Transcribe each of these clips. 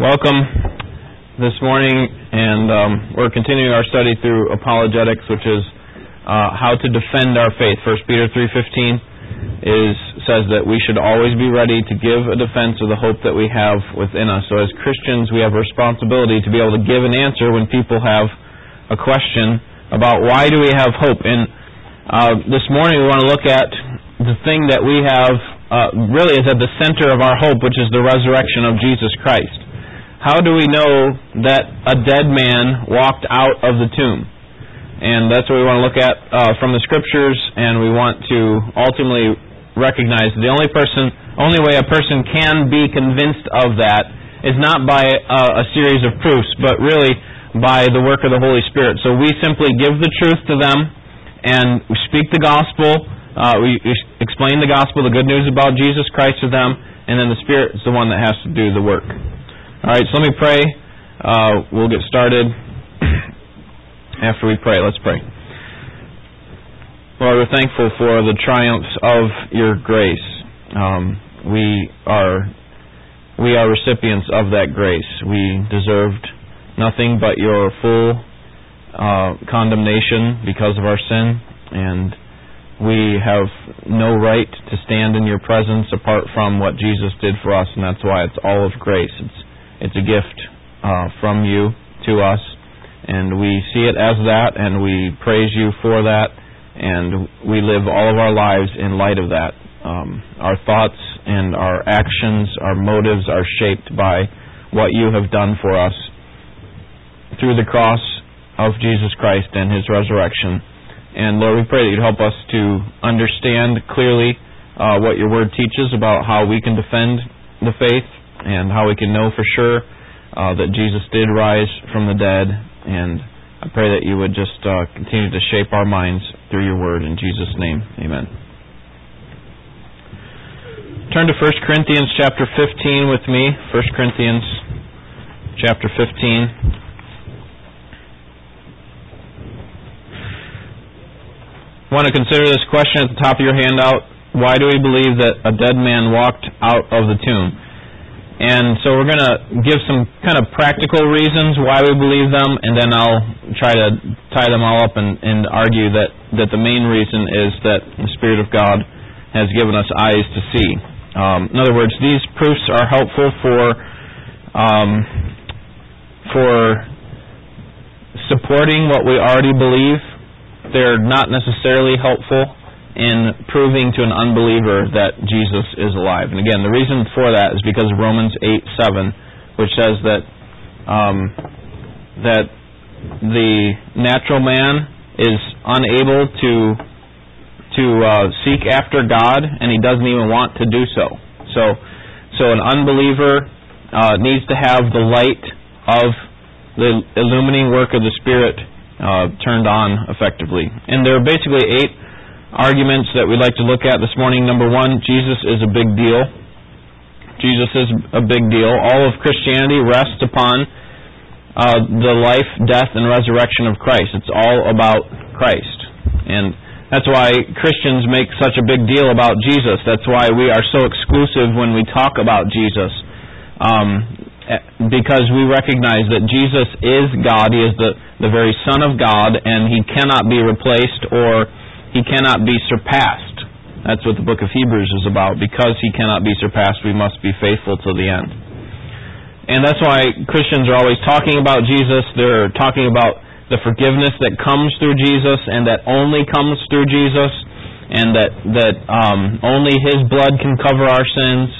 Welcome this morning, and um, we're continuing our study through apologetics, which is uh, how to defend our faith. First Peter three fifteen is says that we should always be ready to give a defense of the hope that we have within us. So, as Christians, we have a responsibility to be able to give an answer when people have a question about why do we have hope. And uh, this morning, we want to look at the thing that we have uh, really is at the center of our hope, which is the resurrection of Jesus Christ. How do we know that a dead man walked out of the tomb? And that's what we want to look at uh, from the scriptures, and we want to ultimately recognize that the only person, only way a person can be convinced of that is not by uh, a series of proofs, but really by the work of the Holy Spirit. So we simply give the truth to them, and we speak the gospel uh, we explain the gospel, the good news about Jesus Christ to them, and then the Spirit is the one that has to do the work. All right, so let me pray. Uh, we'll get started after we pray. Let's pray. Lord, we're thankful for the triumphs of your grace. Um, we are we are recipients of that grace. We deserved nothing but your full uh, condemnation because of our sin, and we have no right to stand in your presence apart from what Jesus did for us, and that's why it's all of grace. It's it's a gift uh, from you to us, and we see it as that, and we praise you for that, and we live all of our lives in light of that. Um, our thoughts and our actions, our motives are shaped by what you have done for us through the cross of Jesus Christ and His resurrection. And Lord, we pray that you'd help us to understand clearly uh, what your word teaches about how we can defend the faith and how we can know for sure uh, that Jesus did rise from the dead. And I pray that you would just uh, continue to shape our minds through your word. In Jesus' name, amen. Turn to 1 Corinthians chapter 15 with me. 1 Corinthians chapter 15. want to consider this question at the top of your handout. Why do we believe that a dead man walked out of the tomb? And so we're going to give some kind of practical reasons why we believe them, and then I'll try to tie them all up and, and argue that, that the main reason is that the Spirit of God has given us eyes to see. Um, in other words, these proofs are helpful for um, for supporting what we already believe they're not necessarily helpful in proving to an unbeliever that Jesus is alive. And again, the reason for that is because of Romans 8 7, which says that um, that the natural man is unable to to uh, seek after God, and he doesn't even want to do so. So, so an unbeliever uh, needs to have the light of the illumining work of the Spirit uh, turned on effectively. And there are basically eight arguments that we'd like to look at this morning. Number one, Jesus is a big deal. Jesus is a big deal. All of Christianity rests upon uh, the life, death, and resurrection of Christ. It's all about Christ. And that's why Christians make such a big deal about Jesus. That's why we are so exclusive when we talk about Jesus. Um, because we recognize that Jesus is God. He is the, the very Son of God, and He cannot be replaced or He cannot be surpassed. That's what the book of Hebrews is about. Because He cannot be surpassed, we must be faithful to the end. And that's why Christians are always talking about Jesus. They're talking about the forgiveness that comes through Jesus and that only comes through Jesus and that, that um, only His blood can cover our sins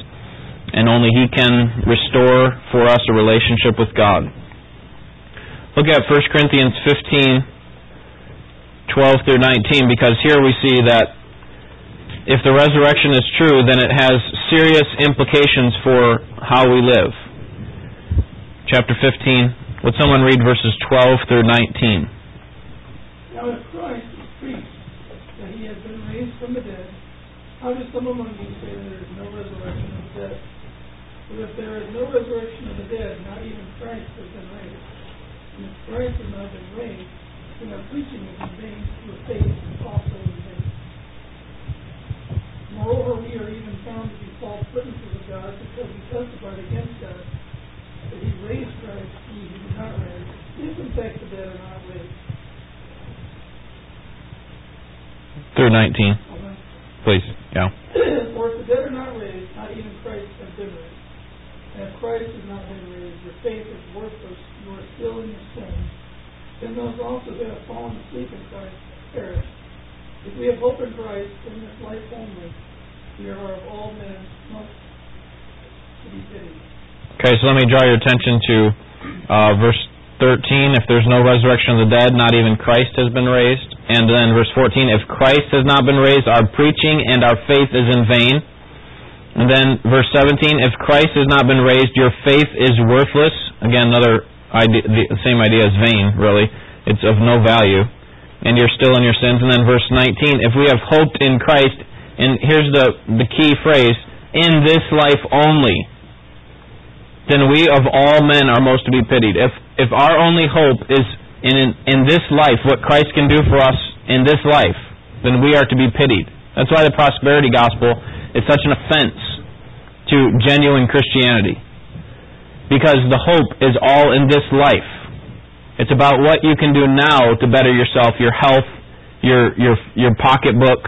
and only He can restore for us a relationship with God. Look at 1 Corinthians 15, 12 through 19, because here we see that if the resurrection is true, then it has serious implications for how we live. Chapter 15. Would someone read verses 12 through 19? Now, if Christ is preached that he has been raised from the dead, how does some among you say there is no resurrection of the dead? But if there is no resurrection of the dead, not even Christ has been raised. And if Christ has not been raised, you know, preaching is in vain, your faith is also in vain. Moreover, we are even found to be false witnesses of God because we testified against God that he raised Christ, he did not raise, if in fact the dead are not raised. Through 19. Uh-huh. Please, yeah. For if the dead are not raised, not even Christ has been raised. And if Christ has not been raised, your faith is worthless, you are still in your sins then those also that have fallen asleep in Christ perish. If we have hope in Christ in this life only, we are of all men most to be pitied. Okay, so let me draw your attention to uh, verse 13. If there's no resurrection of the dead, not even Christ has been raised. And then verse 14, if Christ has not been raised, our preaching and our faith is in vain. And then verse 17, if Christ has not been raised, your faith is worthless. Again, another idea, the same idea as vain, really. It's of no value. And you're still in your sins. And then verse 19, if we have hoped in Christ, and here's the, the key phrase, in this life only, then we of all men are most to be pitied. If if our only hope is in, in in this life, what Christ can do for us in this life, then we are to be pitied. That's why the prosperity gospel is such an offense to genuine Christianity. Because the hope is all in this life. It's about what you can do now to better yourself, your health, your your your pocketbook,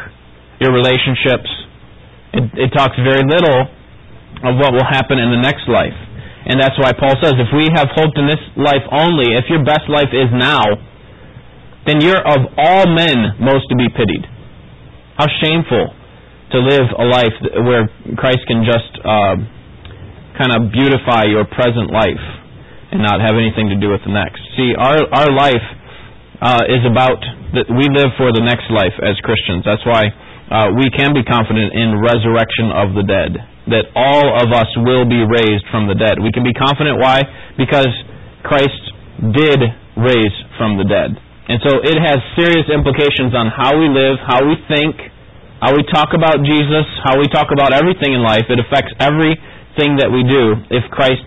your relationships. It, it talks very little of what will happen in the next life. And that's why Paul says, if we have hoped in this life only, if your best life is now, then you're of all men most to be pitied. How shameful to live a life where Christ can just uh, kind of beautify your present life and not have anything to do with the next. See, our our life uh, is about that we live for the next life as Christians. That's why uh, we can be confident in resurrection of the dead that all of us will be raised from the dead. We can be confident. Why? Because Christ did raise from the dead. And so it has serious implications on how we live, how we think, how we talk about Jesus, how we talk about everything in life. It affects everything that we do if Christ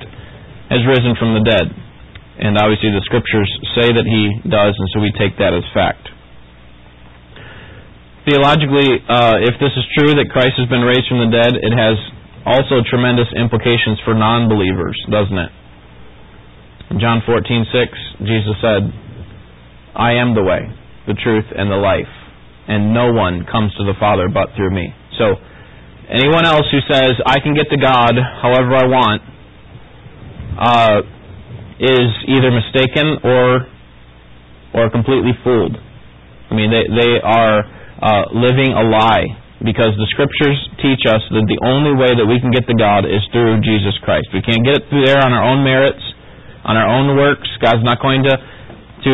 has risen from the dead. And obviously the scriptures say that he does, and so we take that as fact. Theologically, uh, if this is true that Christ has been raised from the dead, it has also tremendous implications for non-believers, doesn't it? In John 14:6, Jesus said, "I am the way, the truth, and the life, and no one comes to the Father but through me." So, anyone else who says, "I can get to God however I want," uh, is either mistaken or or completely fooled. I mean, they they are uh, living a lie because the scriptures teach us that the only way that we can get to God is through Jesus Christ. We can't get it through there on our own merits, on our own works. God's not going to to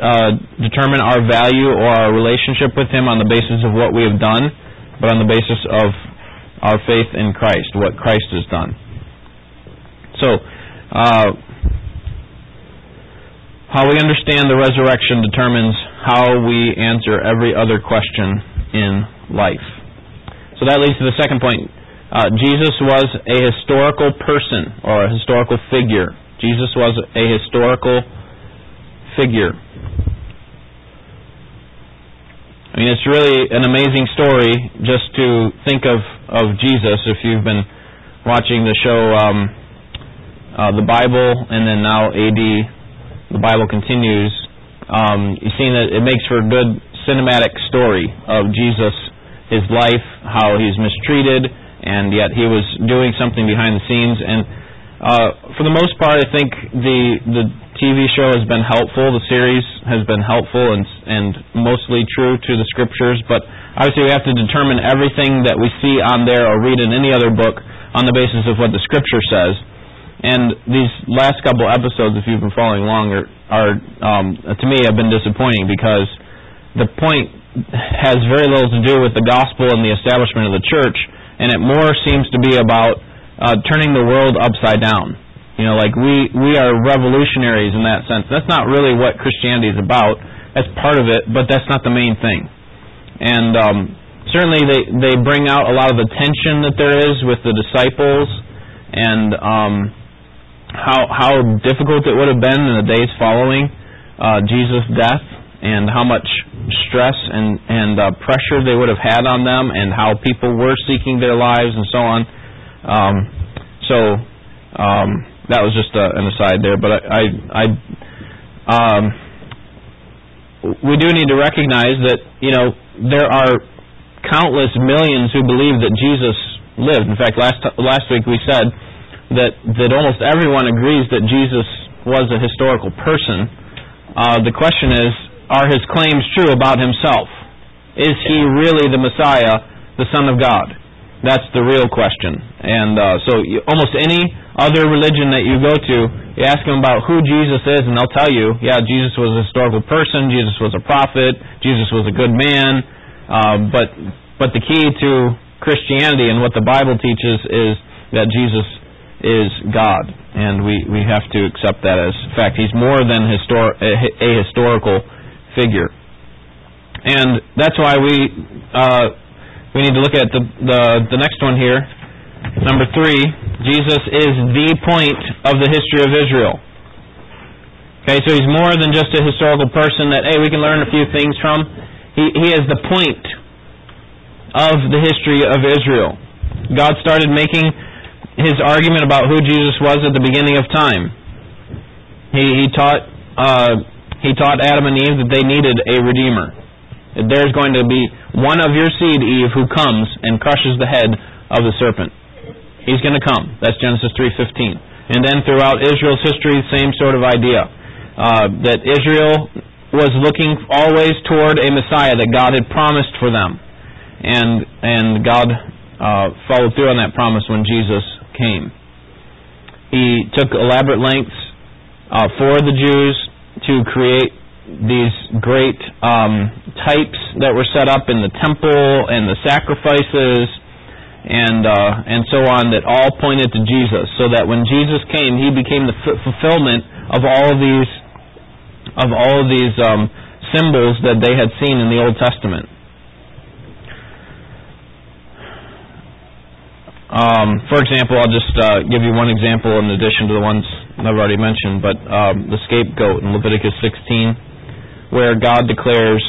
uh, determine our value or our relationship with Him on the basis of what we have done, but on the basis of our faith in Christ, what Christ has done. So, uh, how we understand the resurrection determines how we answer every other question in life. So that leads to the second point. Uh, Jesus was a historical person or a historical figure. Jesus was a historical figure. I mean, it's really an amazing story just to think of, of Jesus if you've been watching the show um, uh, The Bible and then now AD, The Bible Continues. Um, you've seen that it makes for a good cinematic story of Jesus his life, how he's mistreated, and yet he was doing something behind the scenes. And uh, for the most part, I think the the TV show has been helpful. The series has been helpful and and mostly true to the scriptures. But obviously, we have to determine everything that we see on there or read in any other book on the basis of what the scripture says. And these last couple episodes, if you've been following along, are, are um, to me have been disappointing because the point has very little to do with the gospel and the establishment of the church, and it more seems to be about uh, turning the world upside down. You know, like we we are revolutionaries in that sense. That's not really what Christianity is about. That's part of it, but that's not the main thing. And um, certainly, they they bring out a lot of the tension that there is with the disciples, and um, how how difficult it would have been in the days following uh, Jesus' death and how much stress and and uh, pressure they would have had on them, and how people were seeking their lives and so on. Um, so um, that was just a, an aside there, but I I, I um, we do need to recognize that, you know, there are countless millions who believe that Jesus lived. In fact, last last week we said that that almost everyone agrees that Jesus was a historical person. Uh, the question is, are his claims true about himself? Is he really the Messiah, the Son of God? That's the real question. And uh, so, you, almost any other religion that you go to, you ask them about who Jesus is, and they'll tell you, yeah, Jesus was a historical person, Jesus was a prophet, Jesus was a good man. Uh, but but the key to Christianity and what the Bible teaches is that Jesus is God, and we, we have to accept that as fact. He's more than histor- a, historical figure, and that's why we uh, we need to look at the, the the next one here. Number three, Jesus is the point of the history of Israel. Okay, so he's more than just a historical person that hey we can learn a few things from. He he is the point of the history of Israel. God started making his argument about who Jesus was at the beginning of time. He, he taught uh, he taught Adam and Eve that they needed a redeemer. There's going to be one of your seed, Eve, who comes and crushes the head of the serpent. He's going to come. That's Genesis 3:15. And then throughout Israel's history, same sort of idea uh, that Israel was looking always toward a Messiah that God had promised for them and and God uh, followed through on that promise when Jesus came. He took elaborate lengths uh, for the Jews to create these great um, types that were set up in the temple and the sacrifices and uh, and so on that all pointed to Jesus. So that when Jesus came, he became the f- fulfillment of all of these of all of these um, symbols that they had seen in the Old Testament. Um, for example, I'll just uh, give you one example in addition to the ones I've already mentioned, but um, the scapegoat in Leviticus 16, where God declares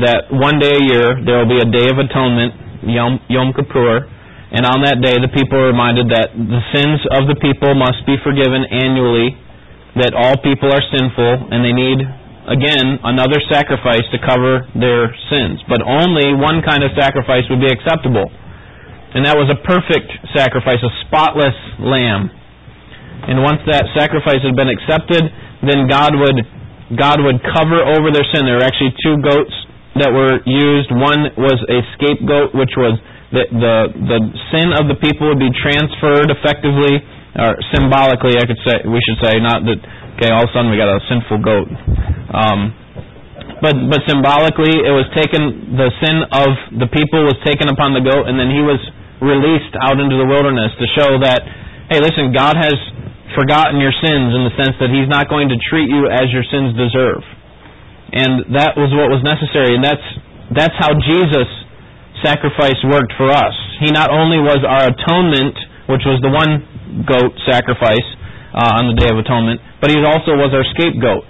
that one day a year there will be a day of atonement, Yom, Yom Kippur, and on that day the people are reminded that the sins of the people must be forgiven annually, that all people are sinful, and they need, again, another sacrifice to cover their sins. But only one kind of sacrifice would be acceptable and that was a perfect sacrifice, a spotless lamb. And once that sacrifice had been accepted, then God would God would cover over their sin. There were actually two goats that were used. One was a scapegoat, which was the the, the sin of the people would be transferred effectively or symbolically, I could say we should say, not that okay, all of a sudden we got a sinful goat. Um, but but symbolically, it was taken. The sin of the people was taken upon the goat, and then he was released out into the wilderness to show that, hey, listen, God has forgotten your sins in the sense that He's not going to treat you as your sins deserve. And that was what was necessary, and that's that's how Jesus' sacrifice worked for us. He not only was our atonement, which was the one goat sacrifice uh, on the Day of Atonement, but he also was our scapegoat.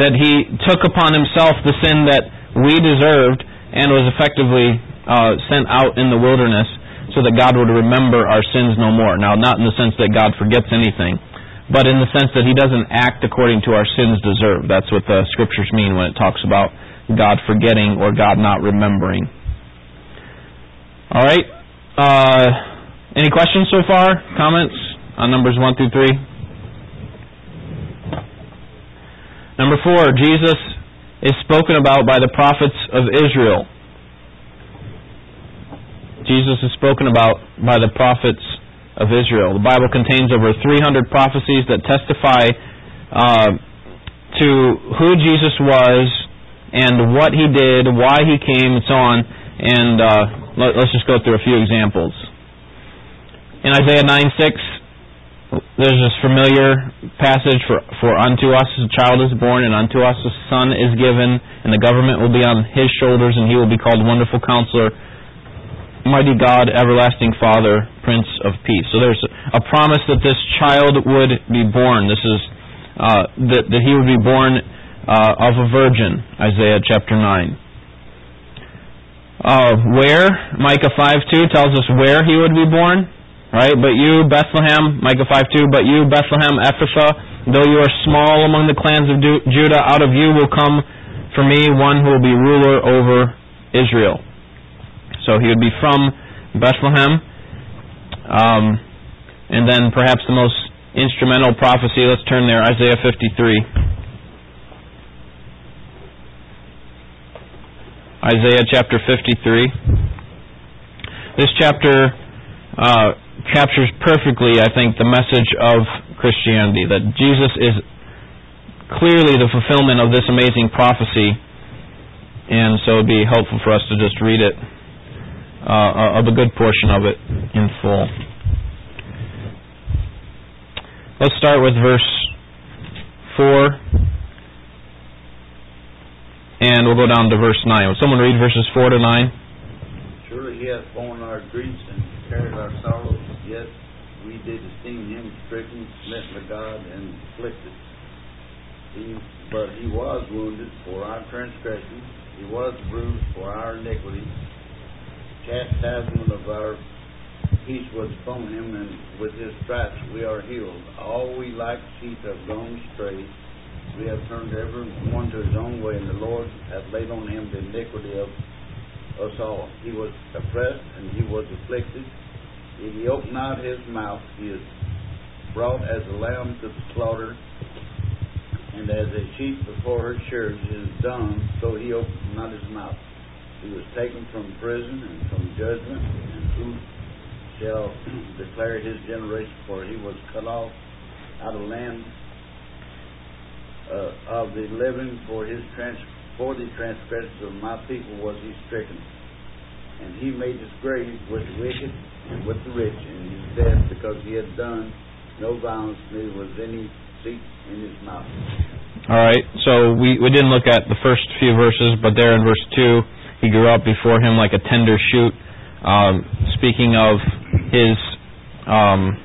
That he took upon himself the sin that we deserved and was effectively uh, sent out in the wilderness so that God would remember our sins no more. Now, not in the sense that God forgets anything, but in the sense that He doesn't act according to our sins deserve. That's what the Scriptures mean when it talks about God forgetting or God not remembering. All right. Uh, any questions so far? Comments on Numbers 1 through 3? Number 4, Jesus is spoken about by the prophets of Israel. Jesus is spoken about by the prophets of Israel. The Bible contains over 300 prophecies that testify uh, to who Jesus was and what he did, why he came, and so on. And uh, let, us just go through a few examples. In Isaiah 9 6, there's this familiar passage for, for unto us a child is born, and unto us a son is given, and the government will be on his shoulders, and he will be called Wonderful Counselor mighty God, everlasting Father, Prince of Peace. So there's a promise that this child would be born. This is uh, that, that he would be born uh, of a virgin, Isaiah chapter 9. Uh, where? Micah 5 2 tells us where he would be born. Right? But you, Bethlehem, Micah 5 2, but you, Bethlehem, Ephrathah, though you are small among the clans of Judah, out of you will come for me one who will be ruler over Israel. So he would be from Bethlehem. Um, and then perhaps the most instrumental prophecy, let's turn there, Isaiah 53. Isaiah chapter 53. This chapter uh, captures perfectly, I think, the message of Christianity that Jesus is clearly the fulfillment of this amazing prophecy, and so it would be helpful for us to just read it uh, of a good portion of it in full. Let's start with verse 4, and we'll go down to verse 9. Will someone read verses 4 to 9? Surely he hath borne our griefs and carried our sorrows, yet we did esteem him stricken, smitten of God, and afflicted. He, but he was wounded for our transgressions, he was bruised for our iniquities chastisement of our peace was upon him, and with his stripes we are healed. All we like sheep have gone astray. We have turned every one to his own way, and the Lord hath laid on him the iniquity of us all. He was oppressed, and he was afflicted. If he opened not his mouth. He is brought as a lamb to the slaughter, and as a sheep before her shears is dumb, so he opened not his mouth. He was taken from prison and from judgment, and who shall declare his generation? For he was cut off out of the land uh, of the living. For his trans- for the transgressions of my people was he stricken, and he made his grave with the wicked and with the rich, and his death because he had done no violence, neither was any deceit in his mouth. All right, so we, we didn't look at the first few verses, but there in verse 2, he grew up before him like a tender shoot. Um, speaking of his um,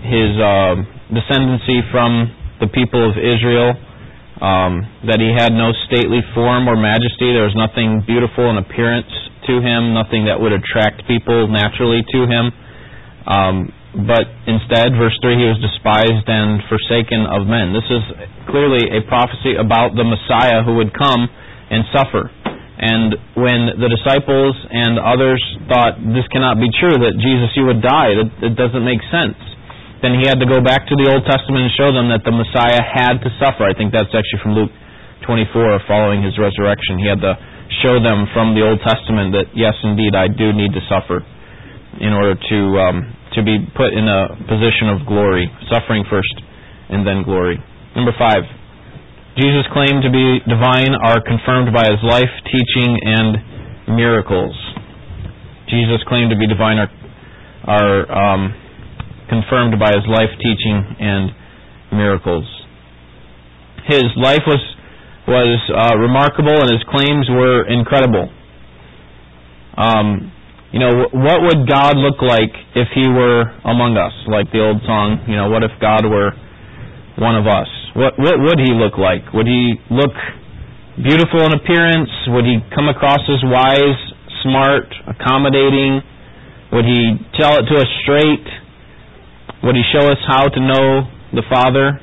his uh, descendancy from the people of Israel, um, that he had no stately form or majesty. There was nothing beautiful in appearance to him, nothing that would attract people naturally to him. Um, but instead, verse 3, he was despised and forsaken of men. This is clearly a prophecy about the Messiah who would come and suffer. And when the disciples and others thought this cannot be true, that Jesus, you would die, that it doesn't make sense, then he had to go back to the Old Testament and show them that the Messiah had to suffer. I think that's actually from Luke 24, following his resurrection. He had to show them from the Old Testament that, yes, indeed, I do need to suffer in order to, um, to be put in a position of glory, suffering first and then glory. Number five. Jesus' claim to be divine are confirmed by his life, teaching, and miracles. Jesus' claim to be divine are, are um, confirmed by his life, teaching, and miracles. His life was was uh, remarkable, and his claims were incredible. Um, you know, what would God look like if He were among us? Like the old song, you know, what if God were one of us? What, what would he look like? Would he look beautiful in appearance? Would he come across as wise, smart, accommodating? Would he tell it to us straight? Would he show us how to know the Father?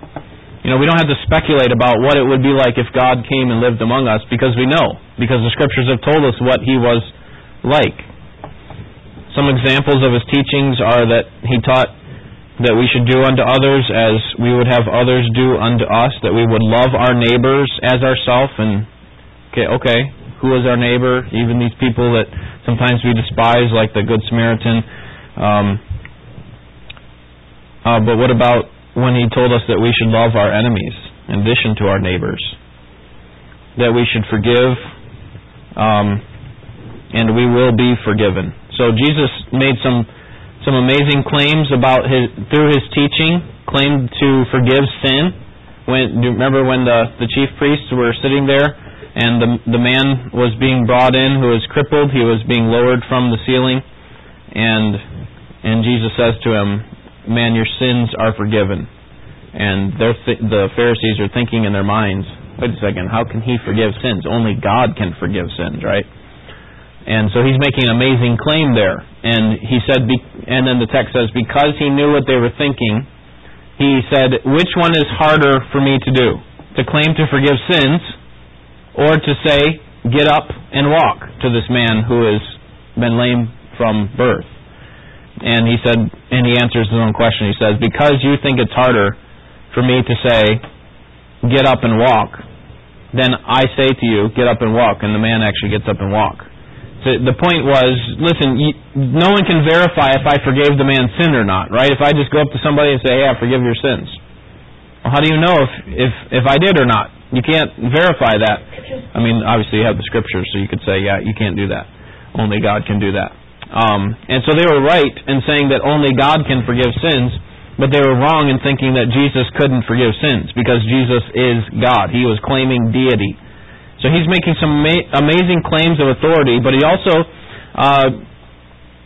You know, we don't have to speculate about what it would be like if God came and lived among us because we know, because the Scriptures have told us what he was like. Some examples of his teachings are that he taught that we should do unto others as we would have others do unto us, that we would love our neighbors as ourselves. And okay, okay, who is our neighbor? Even these people that sometimes we despise, like the Good Samaritan. Um, uh, but what about when he told us that we should love our enemies in addition to our neighbors? That we should forgive, um, and we will be forgiven. So Jesus made some some amazing claims about his through his teaching, claimed to forgive sin. When do you remember when the the chief priests were sitting there and the the man was being brought in who was crippled, he was being lowered from the ceiling and and Jesus says to him, "Man, your sins are forgiven." And th- the Pharisees are thinking in their minds, "Wait a second, how can he forgive sins? Only God can forgive sins, right?" And so he's making an amazing claim there. And he said, and then the text says, because he knew what they were thinking, he said, which one is harder for me to do? To claim to forgive sins or to say, get up and walk to this man who has been lame from birth. And he said, and he answers his own question. He says, because you think it's harder for me to say, get up and walk, then I say to you, get up and walk, and the man actually gets up and walk. So the point was, listen, you, no one can verify if I forgave the man's sin or not, right? If I just go up to somebody and say, hey, I forgive your sins. Well, how do you know if, if, if I did or not? You can't verify that. I mean, obviously you have the scriptures, so you could say, yeah, you can't do that. Only God can do that. Um, and so they were right in saying that only God can forgive sins, but they were wrong in thinking that Jesus couldn't forgive sins because Jesus is God. He was claiming deity. So he's making some ma- amazing claims of authority, but he also uh,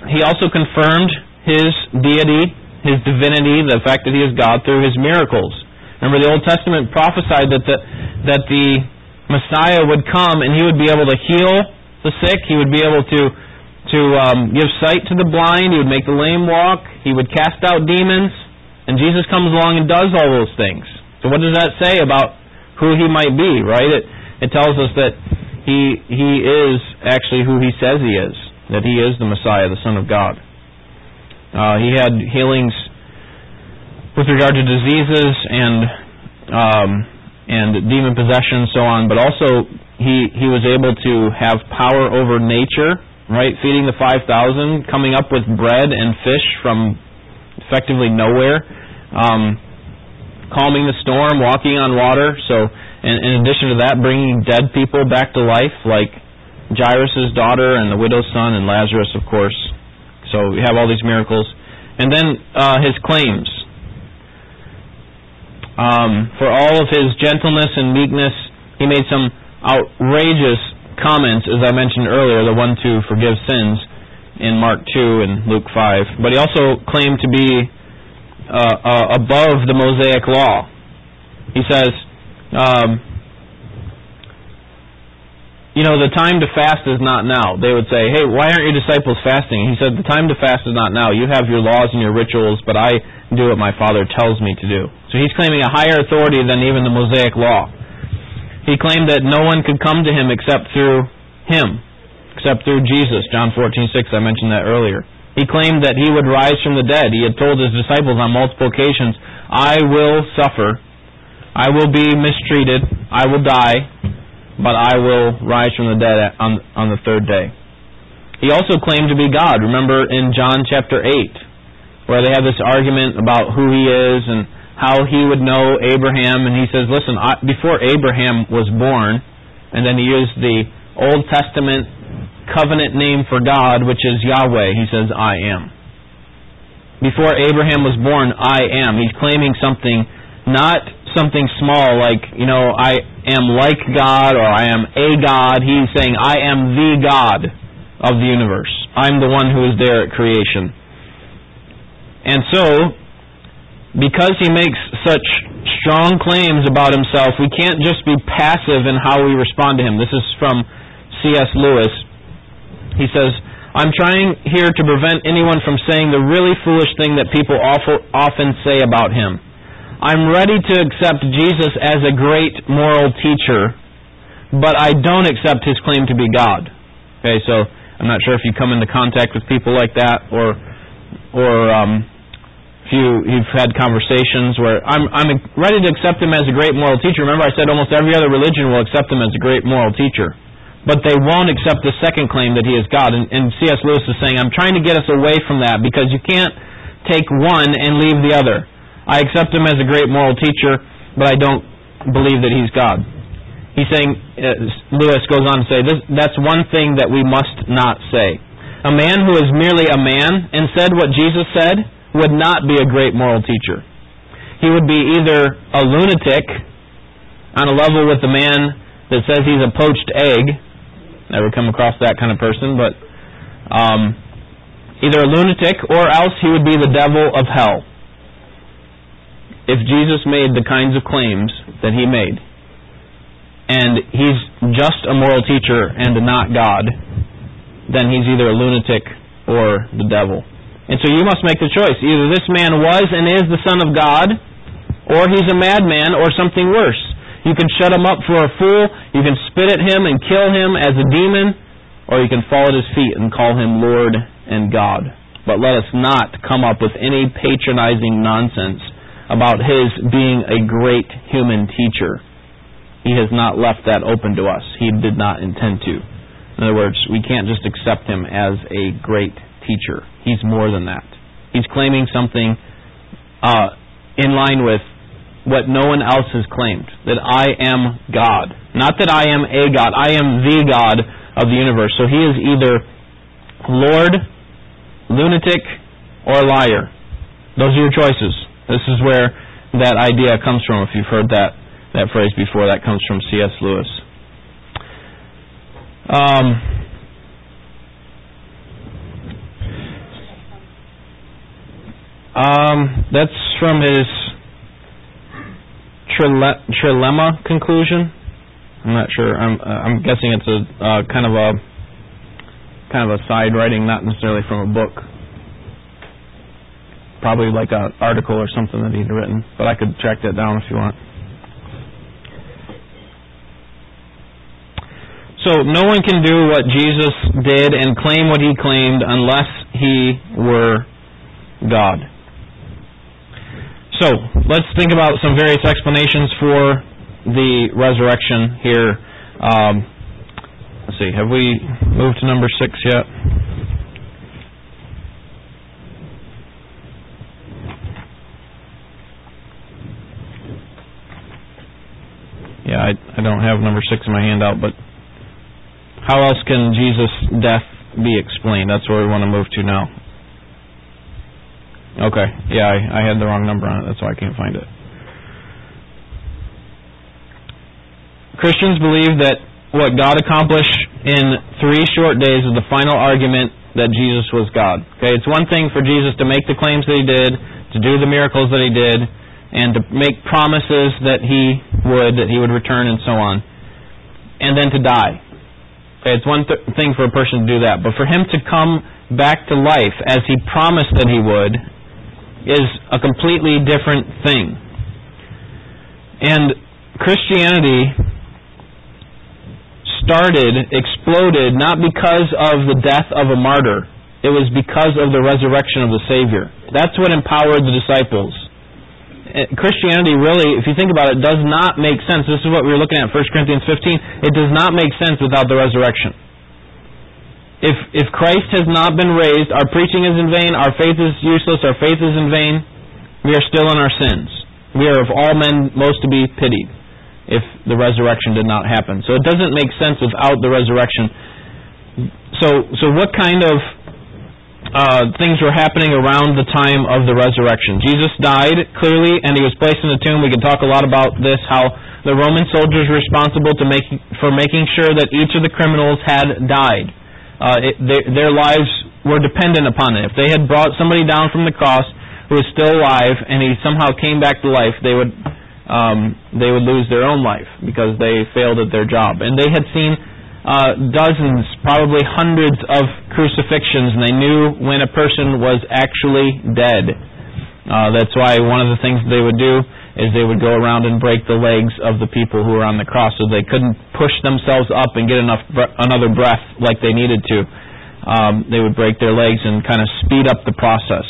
he also confirmed his deity, his divinity, the fact that he is God through his miracles. Remember, the Old Testament prophesied that the that the Messiah would come and he would be able to heal the sick. He would be able to to um, give sight to the blind. He would make the lame walk. He would cast out demons. And Jesus comes along and does all those things. So what does that say about who he might be? Right? It, it tells us that he he is actually who he says he is, that he is the Messiah, the Son of God. Uh, he had healings with regard to diseases and um, and demon possession and so on, but also he he was able to have power over nature, right? Feeding the five thousand, coming up with bread and fish from effectively nowhere, um, calming the storm, walking on water. So and in addition to that, bringing dead people back to life, like Jairus' daughter and the widow's son and Lazarus, of course. So we have all these miracles. And then uh, his claims. Um, for all of his gentleness and meekness, he made some outrageous comments, as I mentioned earlier, the one to forgive sins in Mark 2 and Luke 5. But he also claimed to be uh, uh, above the Mosaic law. He says, um, you know, the time to fast is not now. They would say, hey, why aren't your disciples fasting? He said, the time to fast is not now. You have your laws and your rituals, but I do what my Father tells me to do. So he's claiming a higher authority than even the Mosaic law. He claimed that no one could come to him except through him, except through Jesus. John 14:6. I mentioned that earlier. He claimed that he would rise from the dead. He had told his disciples on multiple occasions, I will suffer I will be mistreated, I will die, but I will rise from the dead on, on the third day. He also claimed to be God. Remember in John chapter 8, where they have this argument about who he is and how he would know Abraham, and he says, Listen, I, before Abraham was born, and then he used the Old Testament covenant name for God, which is Yahweh. He says, I am. Before Abraham was born, I am. He's claiming something not something small like, you know, I am like God or I am a God. He's saying, I am the God of the universe. I'm the one who is there at creation. And so, because he makes such strong claims about himself, we can't just be passive in how we respond to him. This is from C.S. Lewis. He says, I'm trying here to prevent anyone from saying the really foolish thing that people often say about him. I'm ready to accept Jesus as a great moral teacher, but I don't accept his claim to be God. Okay, so I'm not sure if you come into contact with people like that, or or um, if you you've had conversations where I'm I'm ready to accept him as a great moral teacher. Remember, I said almost every other religion will accept him as a great moral teacher, but they won't accept the second claim that he is God. And, and C.S. Lewis is saying, I'm trying to get us away from that because you can't take one and leave the other. I accept him as a great moral teacher, but I don't believe that he's God. He's saying, uh, Lewis goes on to say, that's one thing that we must not say. A man who is merely a man and said what Jesus said would not be a great moral teacher. He would be either a lunatic on a level with the man that says he's a poached egg. Never come across that kind of person, but um, either a lunatic or else he would be the devil of hell if Jesus made the kinds of claims that he made, and he's just a moral teacher and not God, then he's either a lunatic or the devil. And so you must make the choice. Either this man was and is the Son of God, or he's a madman or something worse. You can shut him up for a fool, you can spit at him and kill him as a demon, or you can fall at his feet and call him Lord and God. But let us not come up with any patronizing nonsense about his being a great human teacher. He has not left that open to us. He did not intend to. In other words, we can't just accept him as a great teacher. He's more than that. He's claiming something uh, in line with what no one else has claimed that I am God. Not that I am a God, I am the God of the universe. So he is either Lord, lunatic, or liar. Those are your choices. This is where that idea comes from, if you've heard that, that phrase before. That comes from C.S. Lewis. Um, um, that's from his trile- trilemma conclusion. I'm not sure. I'm uh, I'm guessing it's a uh, kind of a kind of a side writing, not necessarily from a book. Probably like an article or something that he'd written, but I could track that down if you want. So no one can do what Jesus did and claim what he claimed unless he were God. So let's think about some various explanations for the resurrection here. Um, let's see, have we moved to number six yet? Yeah, I, I don't have number six in my handout, but how else can Jesus' death be explained? That's where we want to move to now. Okay. Yeah, I, I had the wrong number on it. That's why I can't find it. Christians believe that what God accomplished in three short days is the final argument that Jesus was God. Okay, it's one thing for Jesus to make the claims that he did, to do the miracles that he did, and to make promises that he would, that he would return, and so on, and then to die. Okay, it's one th- thing for a person to do that, but for him to come back to life as he promised that he would is a completely different thing. And Christianity started, exploded, not because of the death of a martyr. It was because of the resurrection of the Savior. That's what empowered the disciples. Christianity really, if you think about it, does not make sense. This is what we were looking at 1 Corinthians 15. It does not make sense without the resurrection. If, if Christ has not been raised, our preaching is in vain, our faith is useless, our faith is in vain, we are still in our sins. We are of all men most to be pitied if the resurrection did not happen. So it doesn't make sense without the resurrection. So, so what kind of uh, things were happening around the time of the resurrection? Jesus died clearly, and he was placed in the tomb. We can talk a lot about this. How the Roman soldiers were responsible to make for making sure that each of the criminals had died uh, it, they, their lives were dependent upon it. If they had brought somebody down from the cross who was still alive and he somehow came back to life, they would um, they would lose their own life because they failed at their job. And they had seen uh, dozens, probably hundreds of crucifixions, and they knew when a person was actually dead. Uh, that's why one of the things they would do is they would go around and break the legs of the people who were on the cross so they couldn't push themselves up and get enough bre- another breath like they needed to. Um, they would break their legs and kind of speed up the process.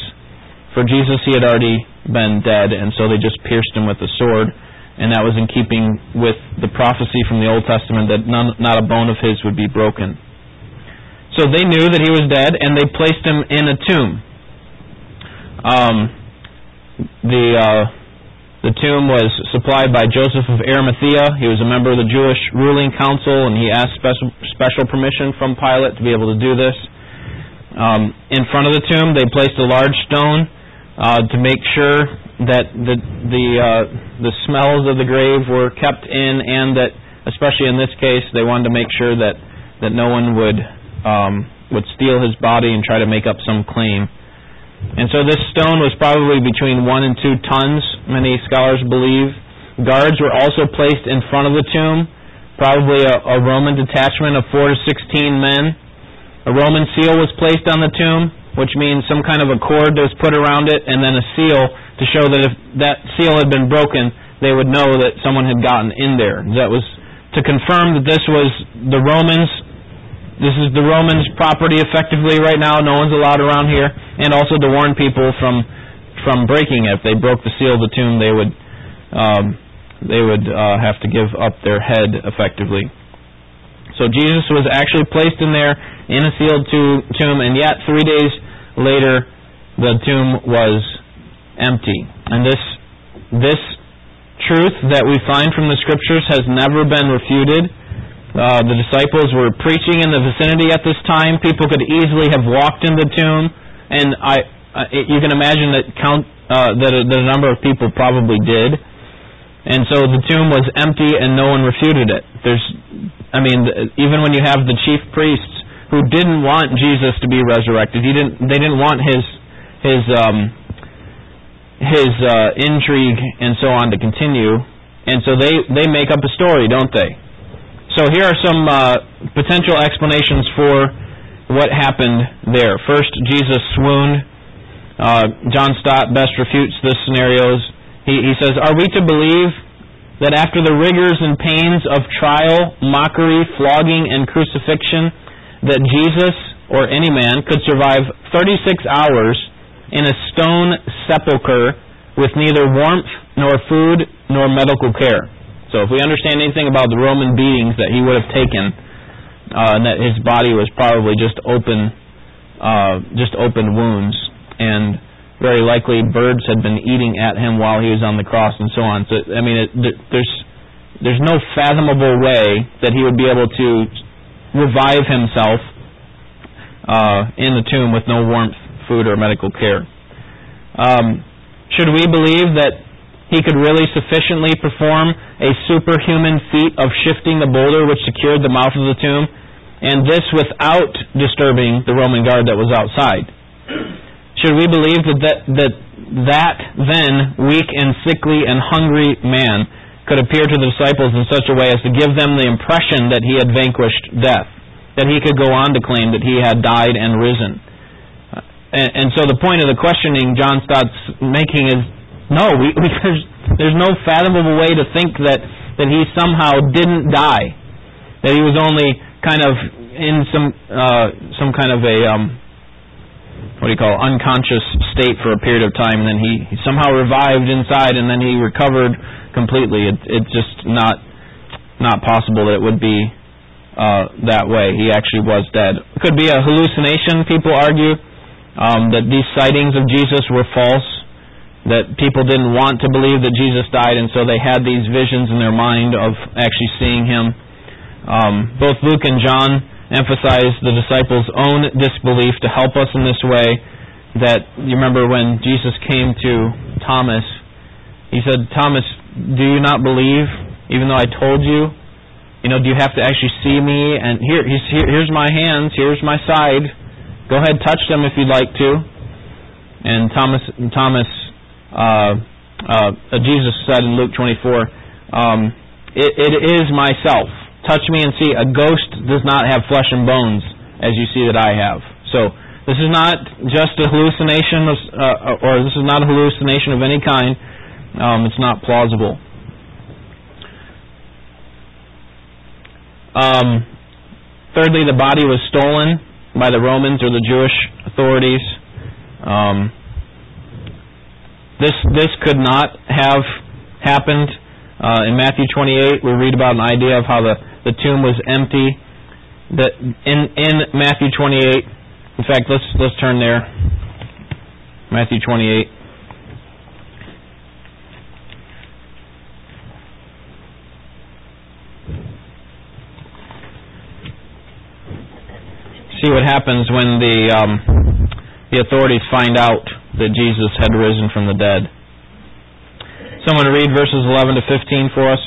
For Jesus, he had already been dead, and so they just pierced him with a sword, and that was in keeping with the prophecy from the Old Testament that none, not a bone of his would be broken. So they knew that he was dead, and they placed him in a tomb. Um, the uh, the tomb was supplied by Joseph of Arimathea. He was a member of the Jewish ruling council, and he asked special, special permission from Pilate to be able to do this. Um, in front of the tomb, they placed a large stone uh, to make sure that the the uh, the smells of the grave were kept in, and that, especially in this case, they wanted to make sure that that no one would um, would steal his body and try to make up some claim. And so this stone was probably between one and two tons, many scholars believe. Guards were also placed in front of the tomb, probably a, a Roman detachment of four to sixteen men. A Roman seal was placed on the tomb, which means some kind of a cord was put around it, and then a seal to show that if that seal had been broken, they would know that someone had gotten in there. That was to confirm that this was the Romans. This is the Romans' property effectively right now. No one's allowed around here, and also to warn people from from breaking it. If they broke the seal of the tomb, they would um, they would uh, have to give up their head effectively. So Jesus was actually placed in there in a sealed tomb, and yet three days later, the tomb was empty. And this this truth that we find from the scriptures has never been refuted. Uh, the disciples were preaching in the vicinity at this time. People could easily have walked in the tomb, and I, uh, it, you can imagine that count uh, that, a, that a number of people probably did. And so the tomb was empty, and no one refuted it. There's, I mean, even when you have the chief priests who didn't want Jesus to be resurrected, he didn't. They didn't want his his um, his uh, intrigue and so on to continue, and so they they make up a story, don't they? So here are some uh, potential explanations for what happened there. First, Jesus swooned. Uh, John Stott best refutes this scenarios. He, he says, "Are we to believe that after the rigors and pains of trial, mockery, flogging, and crucifixion, that Jesus or any man could survive 36 hours?" In a stone sepulchre with neither warmth nor food nor medical care. So if we understand anything about the Roman beatings that he would have taken, uh, and that his body was probably just open, uh, just open wounds, and very likely birds had been eating at him while he was on the cross, and so on. So I mean, it, there's there's no fathomable way that he would be able to revive himself uh, in the tomb with no warmth food or medical care. Um, should we believe that he could really sufficiently perform a superhuman feat of shifting the boulder which secured the mouth of the tomb, and this without disturbing the Roman guard that was outside? Should we believe that that, that, that then weak and sickly and hungry man could appear to the disciples in such a way as to give them the impression that he had vanquished death, that he could go on to claim that he had died and risen? And, and so the point of the questioning John Stott's making is no, we, we, there's, there's no fathomable way to think that, that he somehow didn't die, that he was only kind of in some uh, some kind of a um, what do you call it, unconscious state for a period of time, and then he, he somehow revived inside, and then he recovered completely. It, it's just not not possible that it would be uh, that way. He actually was dead. It could be a hallucination. People argue um, that these sightings of Jesus were false, that people didn't want to believe that Jesus died, and so they had these visions in their mind of actually seeing him. Um, both Luke and John emphasize the disciples' own disbelief to help us in this way. That you remember when Jesus came to Thomas, he said, Thomas, do you not believe, even though I told you? You know, do you have to actually see me? And here, here's my hands, here's my side Go ahead, touch them if you'd like to. And Thomas, Thomas, uh, uh, Jesus said in Luke 24, um, it, it is myself. Touch me and see. A ghost does not have flesh and bones, as you see that I have. So this is not just a hallucination, of, uh, or this is not a hallucination of any kind. Um, it's not plausible. Um, thirdly, the body was stolen by the Romans or the Jewish authorities. Um, this this could not have happened. Uh, in Matthew 28, we read about an idea of how the, the tomb was empty. That in in Matthew 28, in fact, let's let's turn there. Matthew 28. See what happens when the um, the authorities find out that Jesus had risen from the dead. Someone read verses 11 to 15 for us.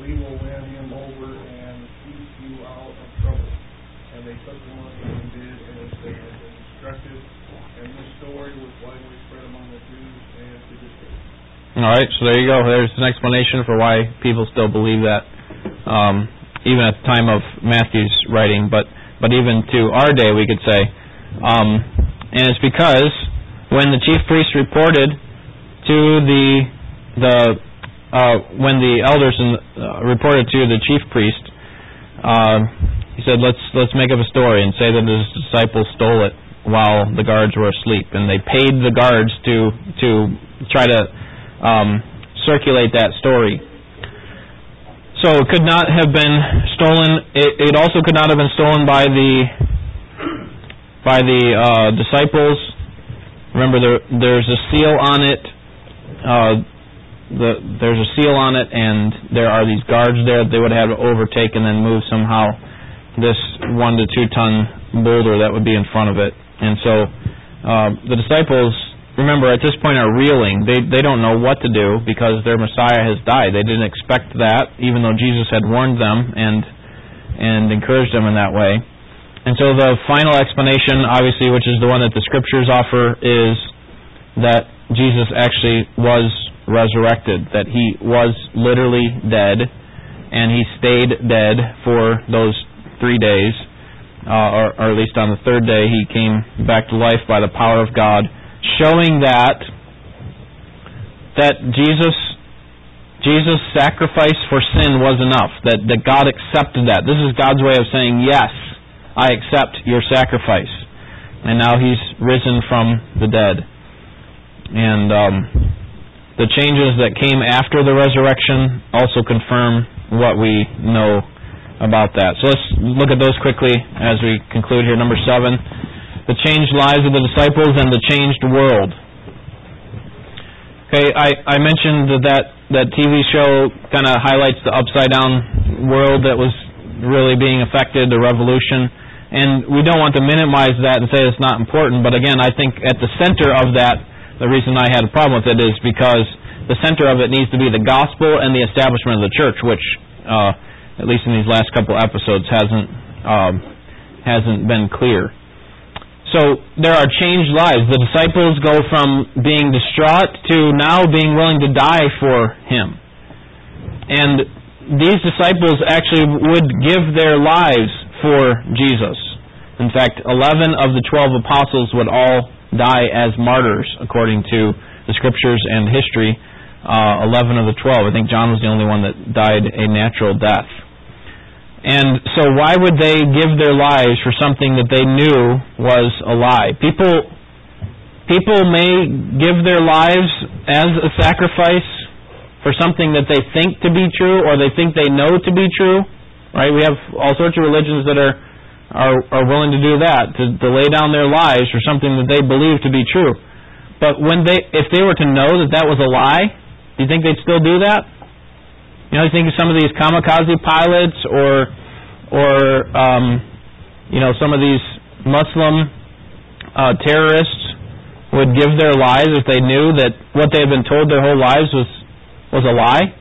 we will win him over and keep you out of trouble. And they took him and did, instructed. And this story was widely spread among the Jews and. All right, so there you go. There's an explanation for why people still believe that, um, even at the time of Matthew's writing. But but even to our day, we could say, um, and it's because when the chief priest reported to the the uh, when the elders and, uh, reported to the chief priest, uh, he said, "Let's let's make up a story and say that his disciples stole it while the guards were asleep, and they paid the guards to to try to um, circulate that story." So it could not have been stolen. It, it also could not have been stolen by the by the uh, disciples. Remember, there, there's a seal on it. Uh, the, there's a seal on it, and there are these guards there. That they would have to overtake and then move somehow this one to two ton boulder that would be in front of it. And so uh, the disciples remember at this point are reeling. They they don't know what to do because their Messiah has died. They didn't expect that, even though Jesus had warned them and and encouraged them in that way. And so the final explanation, obviously, which is the one that the scriptures offer, is that Jesus actually was resurrected, that he was literally dead, and he stayed dead for those three days, uh, or, or at least on the third day he came back to life by the power of God showing that that Jesus Jesus' sacrifice for sin was enough. That that God accepted that. This is God's way of saying, "Yes, I accept your sacrifice." And now He's risen from the dead. And um, the changes that came after the resurrection also confirm what we know about that. So let's look at those quickly as we conclude here. Number seven the changed lives of the disciples and the changed world. Okay, I, I mentioned that that TV show kind of highlights the upside down world that was really being affected, the revolution. And we don't want to minimize that and say it's not important, but again, I think at the center of that, the reason I had a problem with it is because the center of it needs to be the gospel and the establishment of the church, which, uh, at least in these last couple episodes, hasn't um, hasn't been clear. So there are changed lives. The disciples go from being distraught to now being willing to die for him. And these disciples actually would give their lives for Jesus. In fact, 11 of the 12 apostles would all die as martyrs, according to the scriptures and history. Uh, 11 of the 12. I think John was the only one that died a natural death. And so why would they give their lives for something that they knew was a lie? People people may give their lives as a sacrifice for something that they think to be true or they think they know to be true. Right? We have all sorts of religions that are are, are willing to do that, to, to lay down their lives for something that they believe to be true. But when they if they were to know that that was a lie, do you think they'd still do that? You know, you think of some of these kamikaze pilots or or um, you know some of these Muslim uh, terrorists would give their lives if they knew that what they had been told their whole lives was was a lie.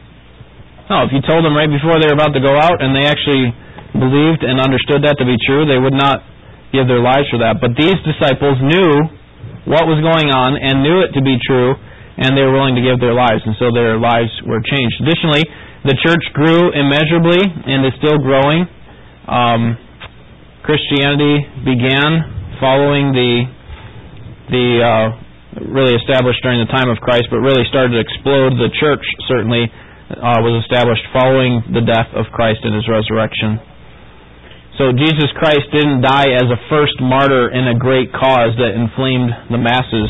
No, if you told them right before they were about to go out and they actually believed and understood that to be true, they would not give their lives for that. But these disciples knew what was going on and knew it to be true, and they were willing to give their lives, and so their lives were changed. Additionally, the church grew immeasurably and is still growing. Um, Christianity began following the the uh, really established during the time of Christ, but really started to explode. The church certainly uh, was established following the death of Christ and his resurrection. So Jesus Christ didn't die as a first martyr in a great cause that inflamed the masses.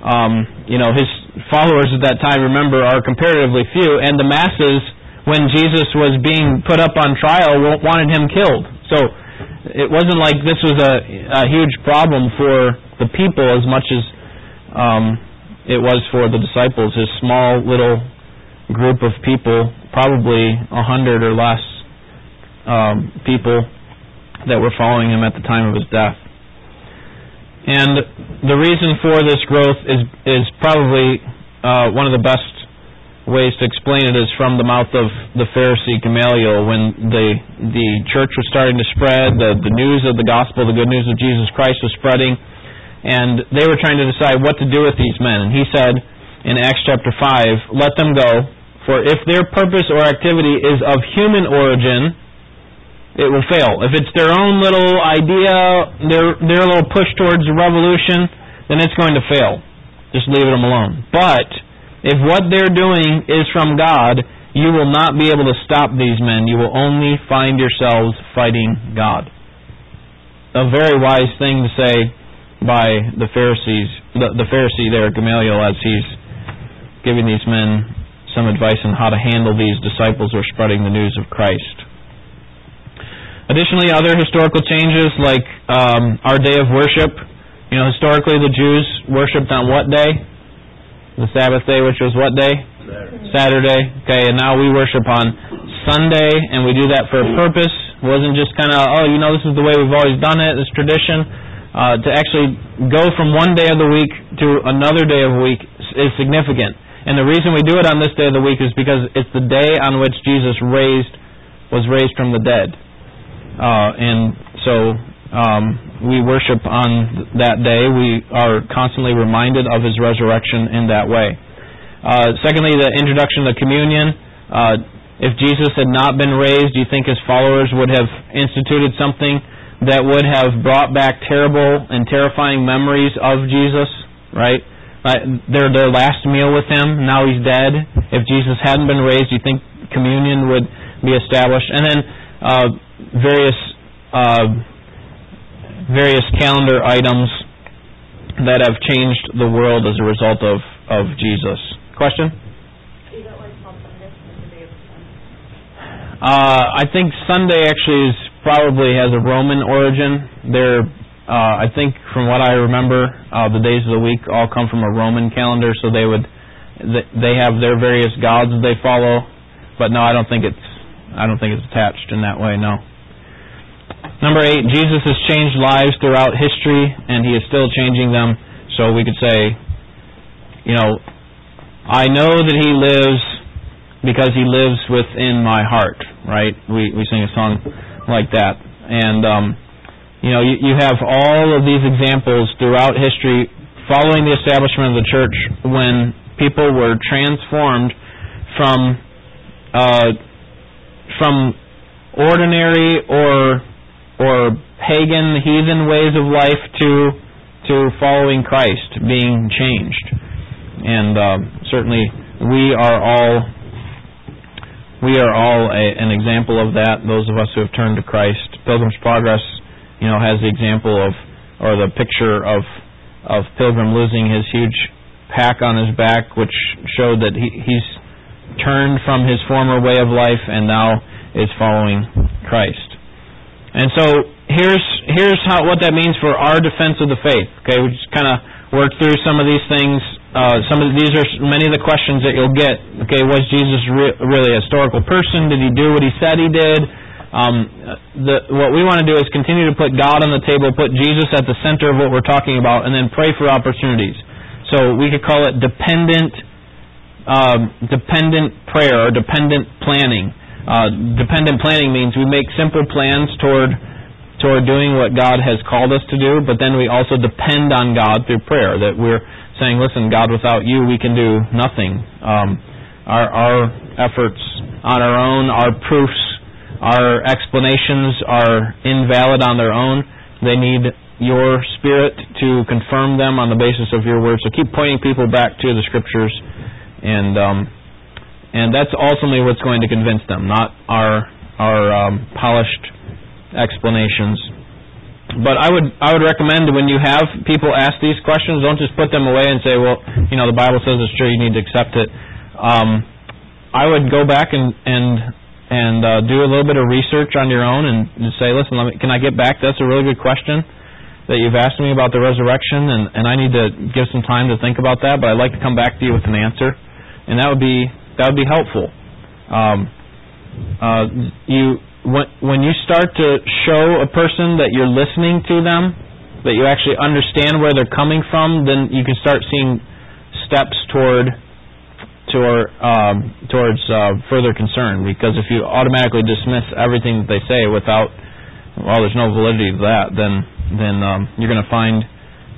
Um, you know, his followers at that time, remember, are comparatively few, and the masses when Jesus was being put up on trial wanted him killed. So it wasn't like this was a, a huge problem for the people as much as um, it was for the disciples. His small little group of people, probably a hundred or less um, people that were following him at the time of his death. And the reason for this growth is is probably uh, one of the best ways to explain it is from the mouth of the Pharisee Gamaliel when the the church was starting to spread, the the news of the gospel, the good news of Jesus Christ was spreading, and they were trying to decide what to do with these men. And he said in Acts chapter five, "Let them go, for if their purpose or activity is of human origin." It will fail. If it's their own little idea, their their little push towards revolution, then it's going to fail. Just leave them alone. But if what they're doing is from God, you will not be able to stop these men. You will only find yourselves fighting God. A very wise thing to say by the Pharisees, the, the Pharisee there, Gamaliel, as he's giving these men some advice on how to handle these disciples who are spreading the news of Christ. Additionally, other historical changes like um, our day of worship. You know, historically the Jews worshipped on what day? the Sabbath day, which was what day? Saturday. Saturday. Okay, and now we worship on Sunday, and we do that for a purpose. It wasn't just kind of, oh, you know, this is the way we've always done it, this tradition. Uh, to actually go from one day of the week to another day of the week is significant. And the reason we do it on this day of the week is because it's the day on which Jesus raised was raised from the dead. Uh, and so um, we worship on that day. We are constantly reminded of his resurrection in that way. Uh, secondly, the introduction of the communion. Uh, if Jesus had not been raised, do you think his followers would have instituted something that would have brought back terrible and terrifying memories of Jesus? Right? Their their last meal with him. Now he's dead. If Jesus hadn't been raised, do you think communion would be established? And then uh, various uh, various calendar items that have changed the world as a result of, of Jesus. Question? Uh, I think Sunday actually is probably has a Roman origin. There, uh, I think from what I remember, uh, the days of the week all come from a Roman calendar, so they would they have their various gods they follow. But no, I don't think it's I don't think it's attached in that way. No. Number eight, Jesus has changed lives throughout history, and he is still changing them. So we could say, you know, I know that he lives because he lives within my heart, right? We we sing a song like that, and um, you know, you, you have all of these examples throughout history following the establishment of the church when people were transformed from uh, from ordinary or or pagan, heathen ways of life to to following Christ, being changed. And uh, certainly, we are all we are all a, an example of that. Those of us who have turned to Christ, Pilgrim's Progress, you know, has the example of or the picture of of Pilgrim losing his huge pack on his back, which showed that he, he's turned from his former way of life and now is following Christ. And so here's here's how what that means for our defense of the faith. Okay, we just kind of work through some of these things. Uh, some of these are many of the questions that you'll get. Okay, was Jesus re- really a historical person? Did he do what he said he did? Um, the, what we want to do is continue to put God on the table, put Jesus at the center of what we're talking about, and then pray for opportunities. So we could call it dependent, um, dependent prayer or dependent planning. Uh, dependent planning means we make simple plans toward toward doing what God has called us to do, but then we also depend on God through prayer. That we're saying, "Listen, God, without you, we can do nothing. Um, our our efforts on our own, our proofs, our explanations are invalid on their own. They need your Spirit to confirm them on the basis of your word. So keep pointing people back to the Scriptures and." Um, and that's ultimately what's going to convince them, not our our um, polished explanations. But I would I would recommend when you have people ask these questions, don't just put them away and say, well, you know, the Bible says it's true, you need to accept it. Um, I would go back and and and uh, do a little bit of research on your own and, and say, listen, me, can I get back? That's a really good question that you've asked me about the resurrection, and, and I need to give some time to think about that. But I'd like to come back to you with an answer, and that would be that would be helpful. Um, uh, you when when you start to show a person that you're listening to them, that you actually understand where they're coming from, then you can start seeing steps toward toward um, towards uh, further concern because if you automatically dismiss everything that they say without well, there's no validity to that, then then um, you're going to find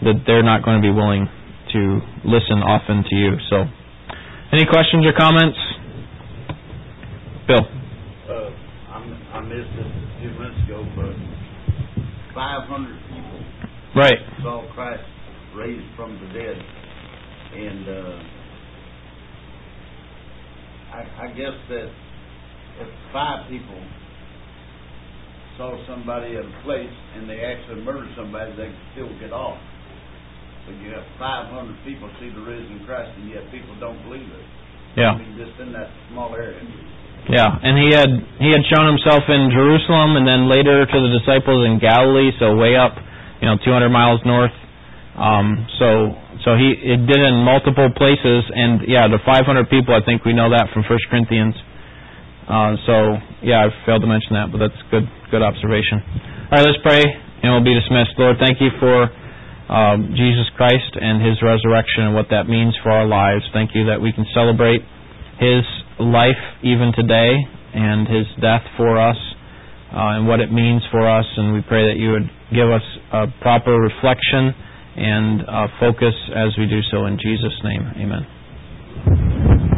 that they're not going to be willing to listen often to you. So, any questions or comments? Bill. Uh, I'm, I missed it a few minutes ago, but five hundred people Right. saw Christ raised from the dead. And, uh, I, I guess that if five people saw somebody at a place and they actually murdered somebody, they could still get off. But you have five hundred people see the risen Christ and yet people don't believe it. Yeah. I mean, just in that small area. Yeah, and he had he had shown himself in Jerusalem, and then later to the disciples in Galilee, so way up, you know, 200 miles north. Um, so so he it did in multiple places, and yeah, the 500 people. I think we know that from First Corinthians. Uh, so yeah, I failed to mention that, but that's good good observation. All right, let's pray, and we'll be dismissed. Lord, thank you for um, Jesus Christ and His resurrection and what that means for our lives. Thank you that we can celebrate His life even today and His death for us uh, and what it means for us. And we pray that you would give us a proper reflection and uh, focus as we do so in Jesus' name. Amen.